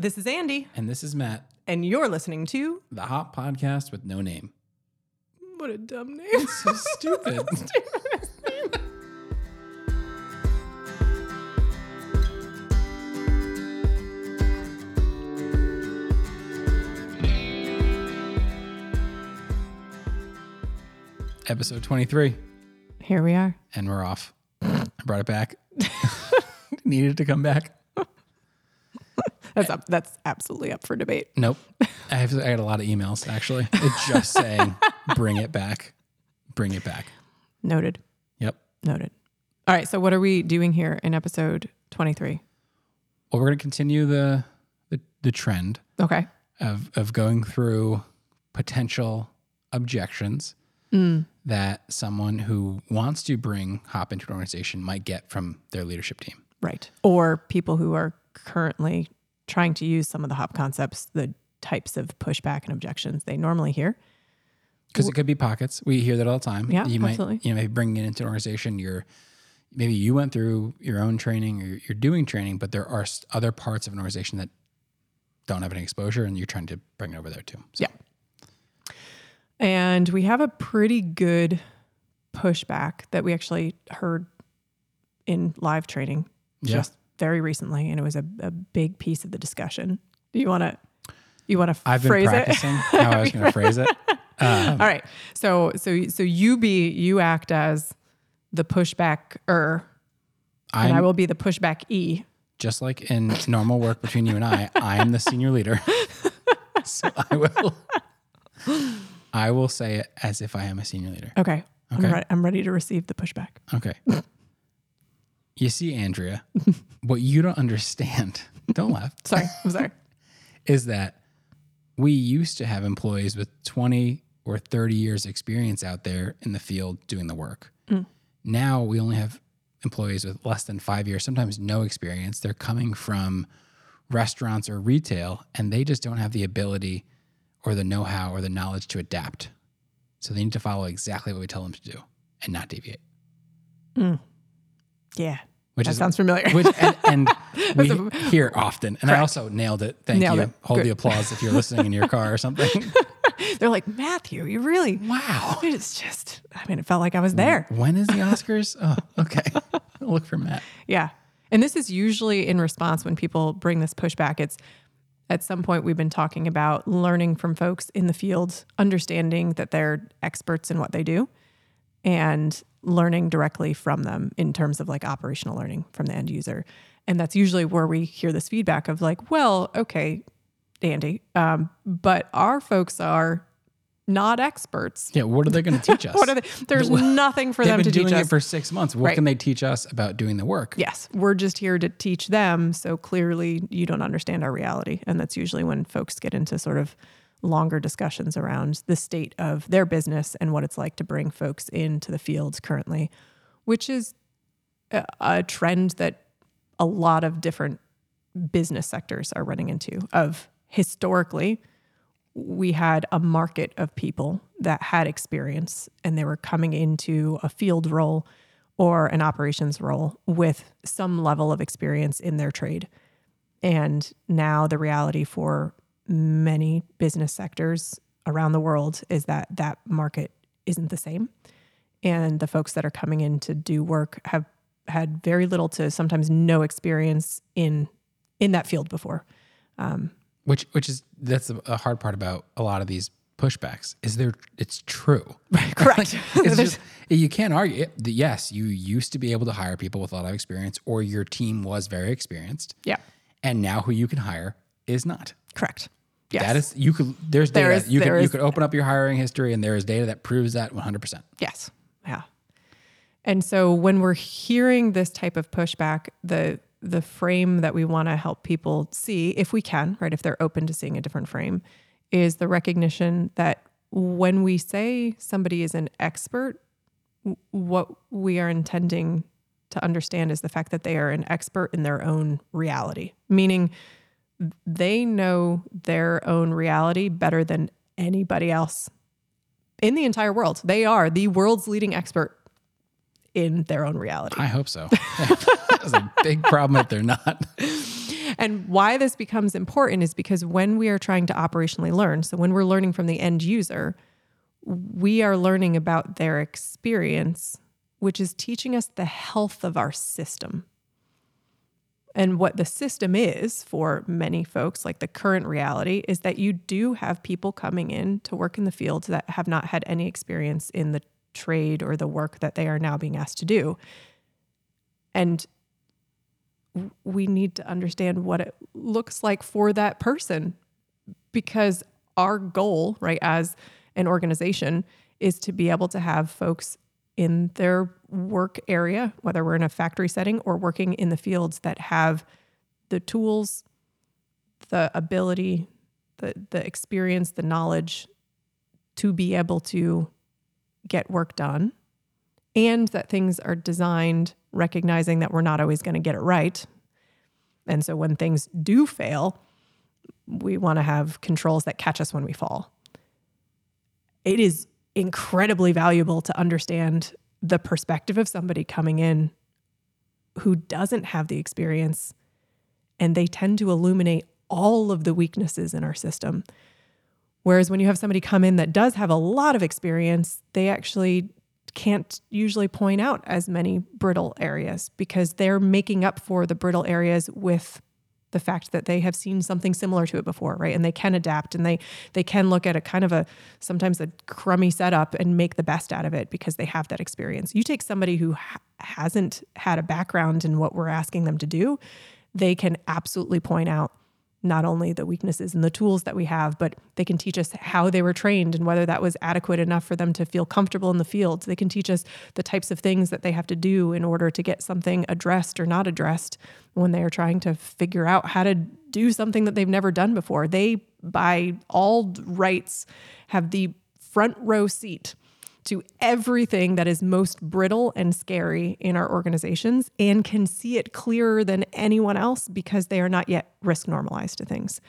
This is Andy, And this is Matt, and you're listening to the HOP podcast with no name. What a Dumb Name. It's so stupid. Episode 23, Here we are. and we're off. I brought it back. Needed to come back. That's up. That's absolutely up for debate. Nope. I have I had a lot of emails actually. It's just saying bring it back. Bring it back. Noted. Yep. Noted. All right. So, what are we doing here in episode 23? Well, we're going to continue the, the the trend Okay. of of going through potential objections mm. that someone who wants to bring HOP into an organization might get from their leadership team. Right. Or people who are currently trying to use some of the HOP concepts, the types of pushback and objections they normally hear. Because it could be pockets. We hear that all the time. Yeah, you might, absolutely. you know, maybe bringing it into an organization, you're maybe you went through your own training or you're, doing training, but there are other parts of an organization that don't have any exposure, and you're trying to bring it over there too. So, Yeah. And we have a pretty good pushback that we actually heard in live training Yeah. just very recently, and it was a, a big piece of the discussion. Do you want to you want to I've been phrase it? practicing how I was going to phrase it. Um, All right. So so so you be you act as the pushback er, and I will be the pushback e. just like in normal work between you and I, I am the senior leader. so I will I will say it as if I am a senior leader. Okay. I'm, Okay. re- I'm ready to receive the pushback. Okay. You see, Andrea, what you don't understand, don't laugh, Sorry. I'm sorry. is that we used to have employees with 20 or 30 years experience out there in the field doing the work. Mm. Now we only have employees with less than five years, sometimes no experience. They're coming from restaurants or retail, and they just don't have the ability or the know how or the knowledge to adapt. So they need to follow exactly what we tell them to do and not deviate. Mm. Yeah. Which that is sounds familiar. which and, and we hear often. And I also nailed it. Thank Nailed you. it. Hold Good. the applause if you're listening in your car or something. They're like, Matthew, you really, wow. it's just, I mean, it felt like I was there. When is the Oscars? Oh, okay. I'll look for Matt. Yeah. And this is usually in response when people bring this pushback. It's at some point we've been talking about learning from folks in the field, understanding that they're experts in what they do, and learning directly from them in terms of like operational learning from the end user. And that's usually where we hear this feedback of like, well, okay, Andy, um, but our folks are not experts. Yeah. What are they going to teach us? What are they? There's nothing for They've them been to doing teach it for six months. What Right. can they teach us about doing the work? Yes, we're just here to teach them. So clearly, you don't understand our reality. And that's usually when folks get into sort of longer discussions around the state of their business and what it's like to bring folks into the fields currently, which is a, a trend that a lot of different business sectors are running into. Of historically, we had a market of people that had experience and they were coming into a field role or an operations role with some level of experience in their trade. And now the reality for many business sectors around the world is that that market isn't the same. And the folks that are coming in to do work have had very little to sometimes no experience in in that field before. Um, which, which is that's a, hard part about a lot of these pushbacks is there. It's true. Correct. It's just you can't argue. It, that yes, you used to be able to hire people with a lot of experience, or your team was very experienced, yeah. and now who you can hire is not. Correct. Yes. That is you could. There's data. There is- you there could you could open up your hiring history, and there is data that proves that 100. percent Yes. Yeah. And so when we're hearing this type of pushback, the the frame that we want to help people see, if we can, right, if they're open to seeing a different frame, is the recognition that when we say somebody is an expert, what we are intending to understand is the fact that they are an expert in their own reality, meaning they know their own reality better than anybody else in the entire world. They are the world's leading expert in their own reality. I hope so. That's a big problem if they're not. And why this becomes important is because when we are trying to operationally learn, so when we're learning from the end user, we are learning about their experience, which is teaching us the health of our system. And what the system is for many folks, like the current reality, is that you do have people coming in to work in the fields that have not had any experience in the trade or the work that they are now being asked to do. And we need to understand what it looks like for that person because our goal, right, as an organization is to be able to have folks in their work area, whether we're in a factory setting or working in the fields that have the tools, the ability, the the experience, the knowledge to be able to get work done and that things are designed recognizing that we're not always going to get it right. And so when things do fail, we want to have controls that catch us when we fall. It is incredibly valuable to understand the perspective of somebody coming in who doesn't have the experience and they tend to illuminate all of the weaknesses in our system. Whereas when you have somebody come in that does have a lot of experience, they actually can't usually point out as many brittle areas because they're making up for the brittle areas with the fact that they have seen something similar to it before right? And they can adapt and they they can look at a kind of a sometimes a crummy setup and make the best out of it because they have that experience. You take somebody who ha- hasn't had a background in what we're asking them to do they can absolutely point out not only the weaknesses and the tools that we have, but they can teach us how they were trained and whether that was adequate enough for them to feel comfortable in the field. They can teach us the types of things that they have to do in order to get something addressed or not addressed when they are trying to figure out how to do something that they've never done before. They, by all rights, have the front row seat to everything that is most brittle and scary in our organizations and can see it clearer than anyone else because they are not yet risk normalized to things.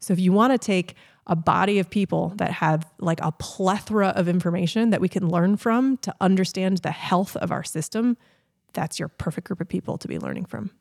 So if you want to take a body of people that have like a plethora of information that we can learn from to understand the health of our system, that's your perfect group of people to be learning from.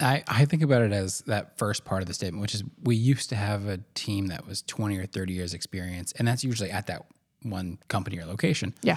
I, I think about it as that first part of the statement, which is we used to have a team that was 20 or 30 years experience, and that's usually at that one company or location. Yeah.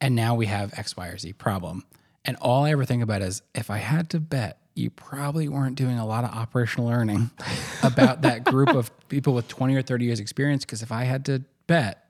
And now we have X, Y, or Z problem. And all I ever think about is if I had to bet, you probably weren't doing a lot of operational learning about that group of people with 20 or 30 years experience. Because if I had to bet,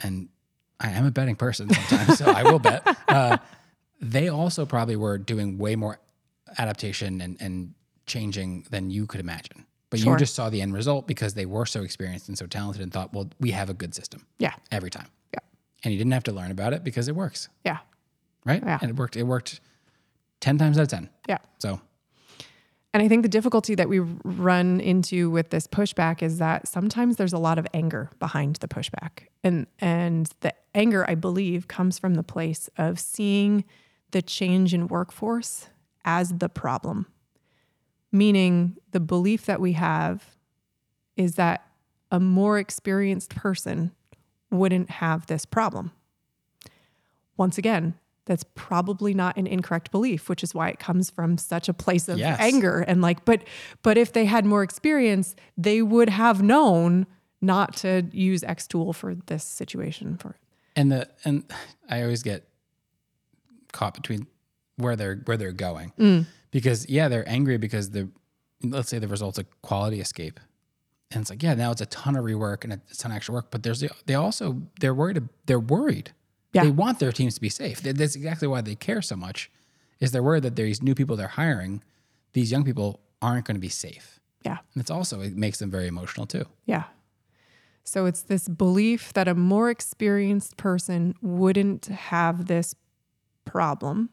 and I am a betting person sometimes, so I will bet, uh, they also probably were doing way more adaptation and, and changing than you could imagine. But sure. you just saw the end result because they were so experienced and so talented and thought, well, we have a good system. Yeah. Every time. Yeah. And you didn't have to learn about it because it works. Yeah. Right? Yeah. And it worked. It worked 10 times out of 10. Yeah. So. And I think the difficulty that we run into with this pushback is that sometimes there's a lot of anger behind the pushback. And and the anger, I believe, comes from the place of seeing the change in workforce as the problem meaning the belief that we have is that a more experienced person wouldn't have this problem. Once again, that's probably not an incorrect belief, which is why it comes from such a place of yes. anger and like, but but if they had more experience, they would have known not to use X tool for this situation for And the and I always get caught between where they're where they're going. Mm because yeah, they're angry because the let's say the result's a quality escape. And it's like, yeah, now it's a ton of rework and a ton of extra work, but there's they also they're worried they're worried. Yeah. They want their teams to be safe. That's exactly why they care so much. Is they're worried that these new people they're hiring, these young people aren't going to be safe. Yeah. And it's also it makes them very emotional too. Yeah. So it's this belief that a more experienced person wouldn't have this problem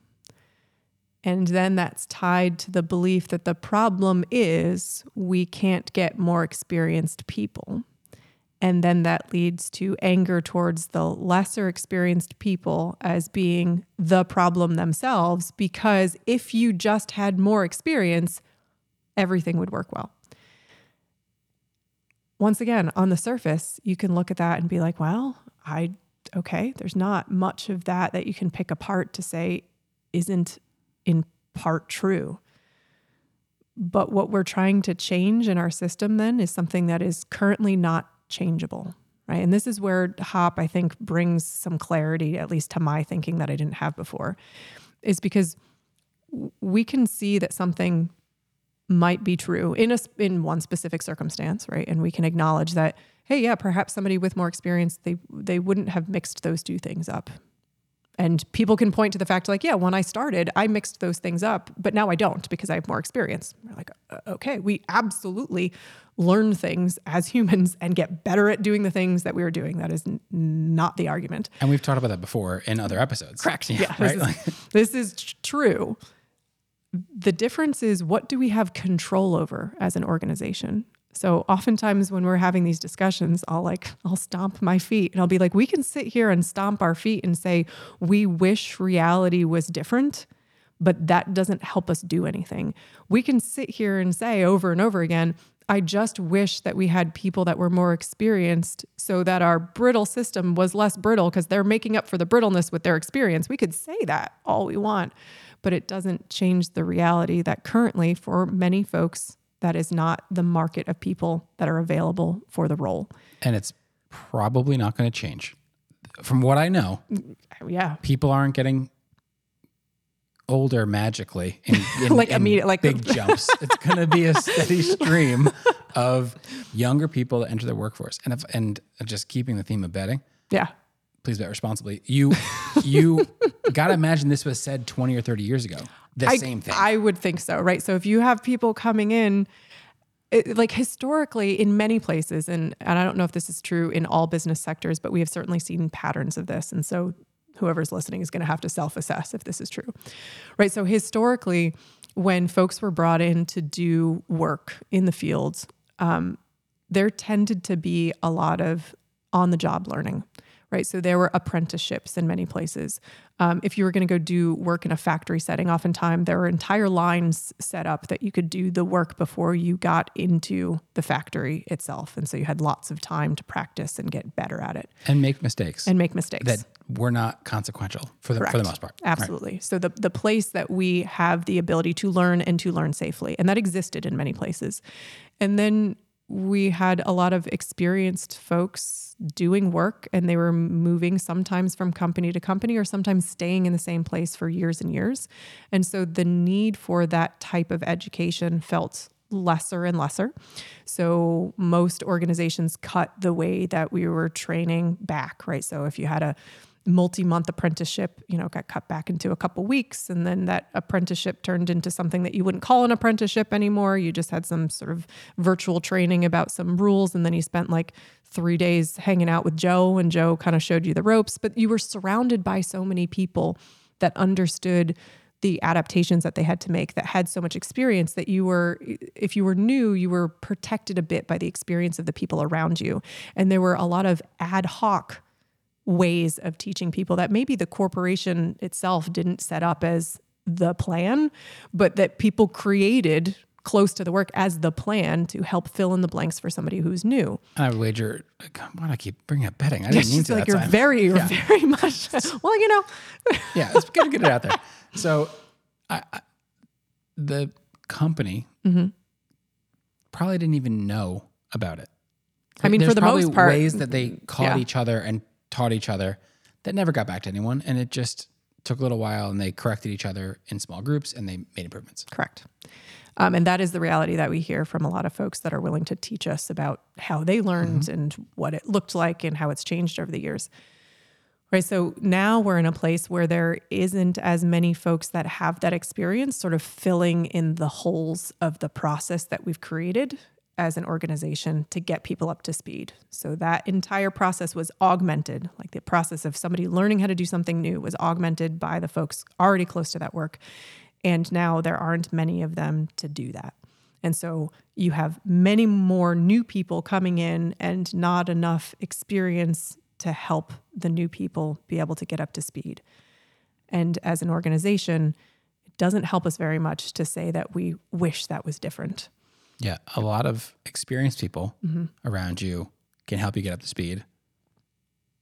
and then that's tied to the belief that the problem is we can't get more experienced people. And then that leads to anger towards the lesser experienced people as being the problem themselves, because if you just had more experience, everything would work well. Once again, on the surface, you can look at that and be like, well, I, okay, there's not much of that that you can pick apart to say isn't in part true. But what we're trying to change in our system then is something that is currently not changeable, right? And this is where HOP, I think, brings some clarity, at least to my thinking that I didn't have before, is because we can see that something might be true in a in one specific circumstance, right? And we can acknowledge that, hey, yeah, perhaps somebody with more experience they they wouldn't have mixed those two things up. And people can point to the fact, like, yeah, when I started, I mixed those things up, but now I don't because I have more experience. We're like, uh, okay, we absolutely learn things as humans and get better at doing the things that we were doing. That is n- not the argument. And we've talked about that before in other episodes. Correct. Yeah. yeah right? This is, this is true. The difference is what do we have control over as an organization? So oftentimes when we're having these discussions, I'll like I'll stomp my feet and I'll be like, we can sit here and stomp our feet and say we wish reality was different, but that doesn't help us do anything. We can sit here and say over and over again, I just wish that we had people that were more experienced so that our brittle system was less brittle because they're making up for the brittleness with their experience. We could say that all we want, but it doesn't change the reality that currently for many folks that is not the market of people that are available for the role. And it's probably not going to change. From what I know, mm, yeah, people aren't getting older magically in, in like immediate like big jumps. It's going to be a steady stream of younger people that enter the workforce. And if, and just keeping the theme of betting. Yeah. Please bet responsibly. You you got to imagine this was said 20 or 30 years ago the I, same thing. I would think so, right? So if you have people coming in, it, like historically in many places, and, and I don't know if this is true in all business sectors, but we have certainly seen patterns of this. And so whoever's listening is going to have to self assess if this is true, right? So historically, when folks were brought in to do work in the fields, um, there tended to be a lot of on the job learning right? So there were apprenticeships in many places. Um, if you were going to go do work in a factory setting, oftentimes there were entire lines set up that you could do the work before you got into the factory itself. And so you had lots of time to practice and get better at it. And make mistakes. And make mistakes. That were not consequential for the, for the most part. Absolutely. Right. So the, the place that we have the ability to learn and to learn safely, and that existed in many places. And then we had a lot of experienced folks doing work and they were moving sometimes from company to company or sometimes staying in the same place for years and years. And so the need for that type of education felt lesser and lesser. So most organizations cut the way that we were training back, right? So if you had a multi-month apprenticeship you know got cut back into a couple weeks and then that apprenticeship turned into something that you wouldn't call an apprenticeship anymore. You just had some sort of virtual training about some rules and then you spent like 3 days hanging out with Joe and Joe kind of showed you the ropes. But you were surrounded by so many people that understood the adaptations that they had to make that had so much experience that you were if you were new you were protected a bit by the experience of the people around you. And there were a lot of ad hoc ways of teaching people that maybe the corporation itself didn't set up as the plan, but that people created close to the work as the plan to help fill in the blanks for somebody who's new. I would wager. Why do I keep bringing up betting? I didn't mean to. Like you're time. very, you're yeah. very much. well, you know. yeah, let's get it out there. So, I, I, the company mm-hmm. probably didn't even know about it. I mean, There's for the most part, ways that they caught yeah. each other and taught each other that never got back to anyone. And it just took a little while and they corrected each other in small groups and they made improvements. Correct. Um, and that is the reality that we hear from a lot of folks that are willing to teach us about how they learned mm-hmm. and what it looked like and how it's changed over the years. Right. So now we're in a place where there isn't as many folks that have that experience sort of filling in the holes of the process that we've created as an organization to get people up to speed. So that entire process was augmented, like the process of somebody learning how to do something new was augmented by the folks already close to that work. And now there aren't many of them to do that. And so you have many more new people coming in and not enough experience to help the new people be able to get up to speed. And as an organization, it doesn't help us very much to say that we wish that was different yeah, a lot of experienced people mm-hmm. around you can help you get up to speed.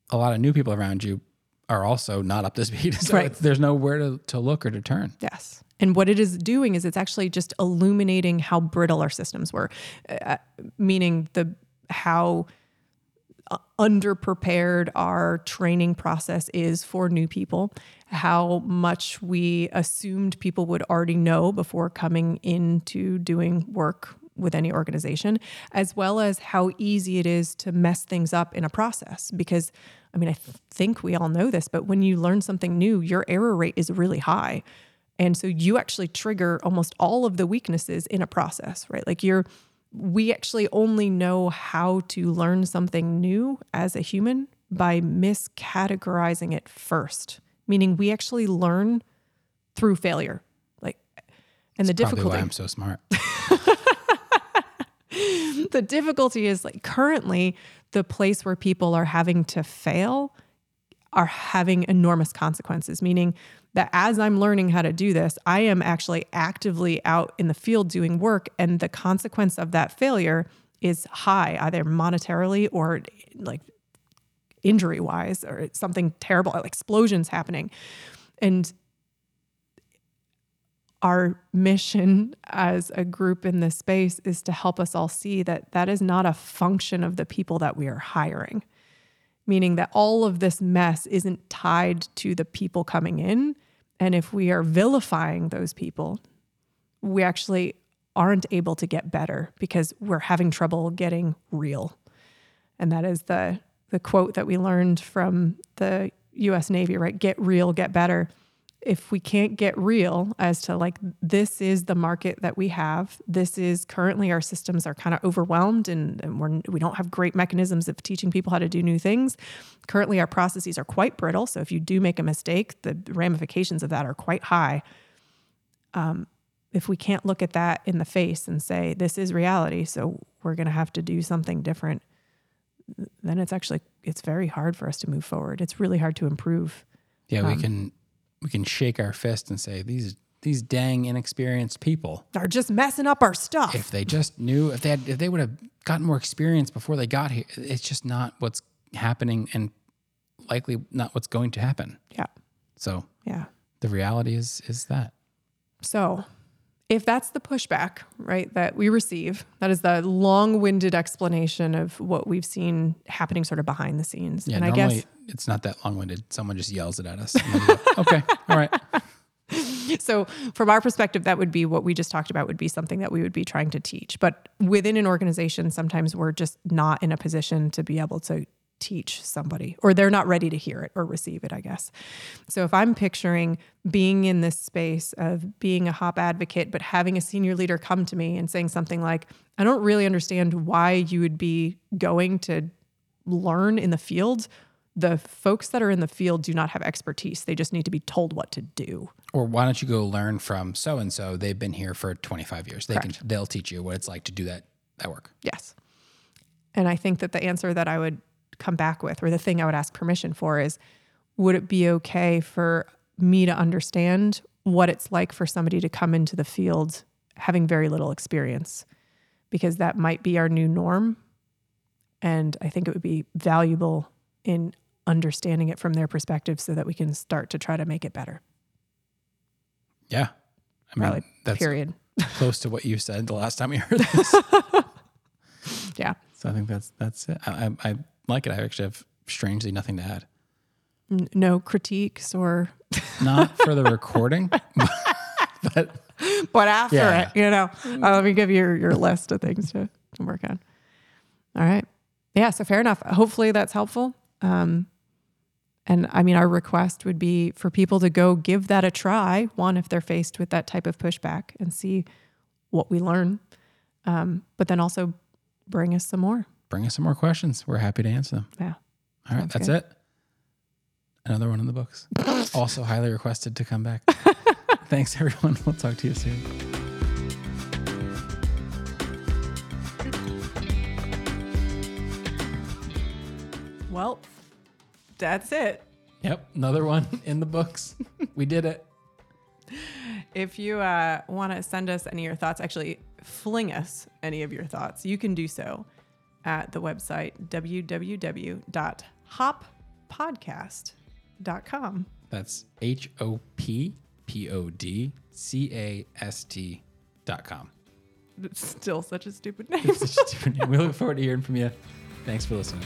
A lot of new people around you are also not up to speed. So Right. there's nowhere to, to look or to turn. Yes. And what it is doing is it's actually just illuminating how brittle our systems were, uh, meaning the how uh, underprepared our training process is for new people, how much we assumed people would already know before coming into doing work with any organization, as well as how easy it is to mess things up in a process. Because, I mean, I th- think we all know this, but when you learn something new, your error rate is really high. And so you actually trigger almost all of the weaknesses in a process, right? Like you're, we actually only know how to learn something new as a human by miscategorizing it first, meaning we actually learn through failure. Like, and the Probably difficulty why I'm so smart. the difficulty is like currently the place where people are having to fail are having enormous consequences meaning that as i'm learning how to do this i am actually actively out in the field doing work and the consequence of that failure is high either monetarily or like injury wise or something terrible like explosions happening. And our mission as a group in this space is to help us all see that that is not a function of the people that we are hiring meaning that all of this mess isn't tied to the people coming in and if we are vilifying those people we actually aren't able to get better because we're having trouble getting real and that is the the quote that we learned from the US Navy, right? Get real, get better. If we can't get real as to like this is the market that we have, this is currently our systems are kind of overwhelmed and, and we're we don't have great mechanisms of teaching people how to do new things. Currently our processes are quite brittle, so if you do make a mistake, the ramifications of that are quite high. Um, if we can't look at that in the face and say this is reality, so we're going to have to do something different then it's actually it's very hard for us to move forward. It's really hard to improve. Yeah, Um, we can we can shake our fist and say these these dang inexperienced people. Are just messing up our stuff. If they just knew, if they had, if they would have gotten more experience before they got here, it's just not what's happening, and likely not what's going to happen. yeah. So Yeah. the reality is is that So, if that's the pushback, right, that we receive, that is the long-winded explanation of what we've seen happening sort of behind the scenes. yeah. and I guess it's not that long winded. Someone just yells it at us. go, okay, all right. so from our perspective that would be what we just talked about would be something that we would be trying to teach but within an organization sometimes we're just not in a position to be able to teach somebody or they're not ready to hear it or receive it i guess so if i'm picturing being in this space of being a HOP advocate but having a senior leader come to me and saying something like i don't really understand why you would be going to learn in the field the folks that are in the field do not have expertise they just need to be told what to do Or why don't you go learn from so and so? They've been here for 25 years. They can they'll teach you what it's like to do that that work. Yes. And I think that the answer that I would come back with, or the thing I would ask permission for, is would it be okay for me to understand what it's like for somebody to come into the field having very little experience? Because that might be our new norm. And I think it would be valuable in understanding it from their perspective so that we can start to try to make it better. Yeah. I mean, Really, that's period. close to what you said the last time we heard this. Yeah. so I think that's that's it. I, I, I like it. I actually have strangely nothing to add. N- No critiques or Not for the recording, but but after Yeah. it, you know, uh, let me give you your, your list of things to, to work on. All right. Yeah. So fair enough. Hopefully that's helpful. Um, and I mean, our request would be for people to go give that a try. One, if they're faced with that type of pushback and see what we learn. Um, but then also bring us some more. bring us some more questions. We're happy to answer them. Yeah. All right, that's good. it. Another one in the books. also highly requested to come back. Thanks, everyone. We'll talk to you soon. Well, that's it. Yep, another one in the books. We did it. If you uh, want to send us any of your thoughts, actually fling us any of your thoughts, you can do so at the website www.hoppodcast, hopodcast.com. That's H O P P O D C A S T dot com. It's still such a stupid name. It's such a different name. We look forward to hearing from you. Thanks for listening.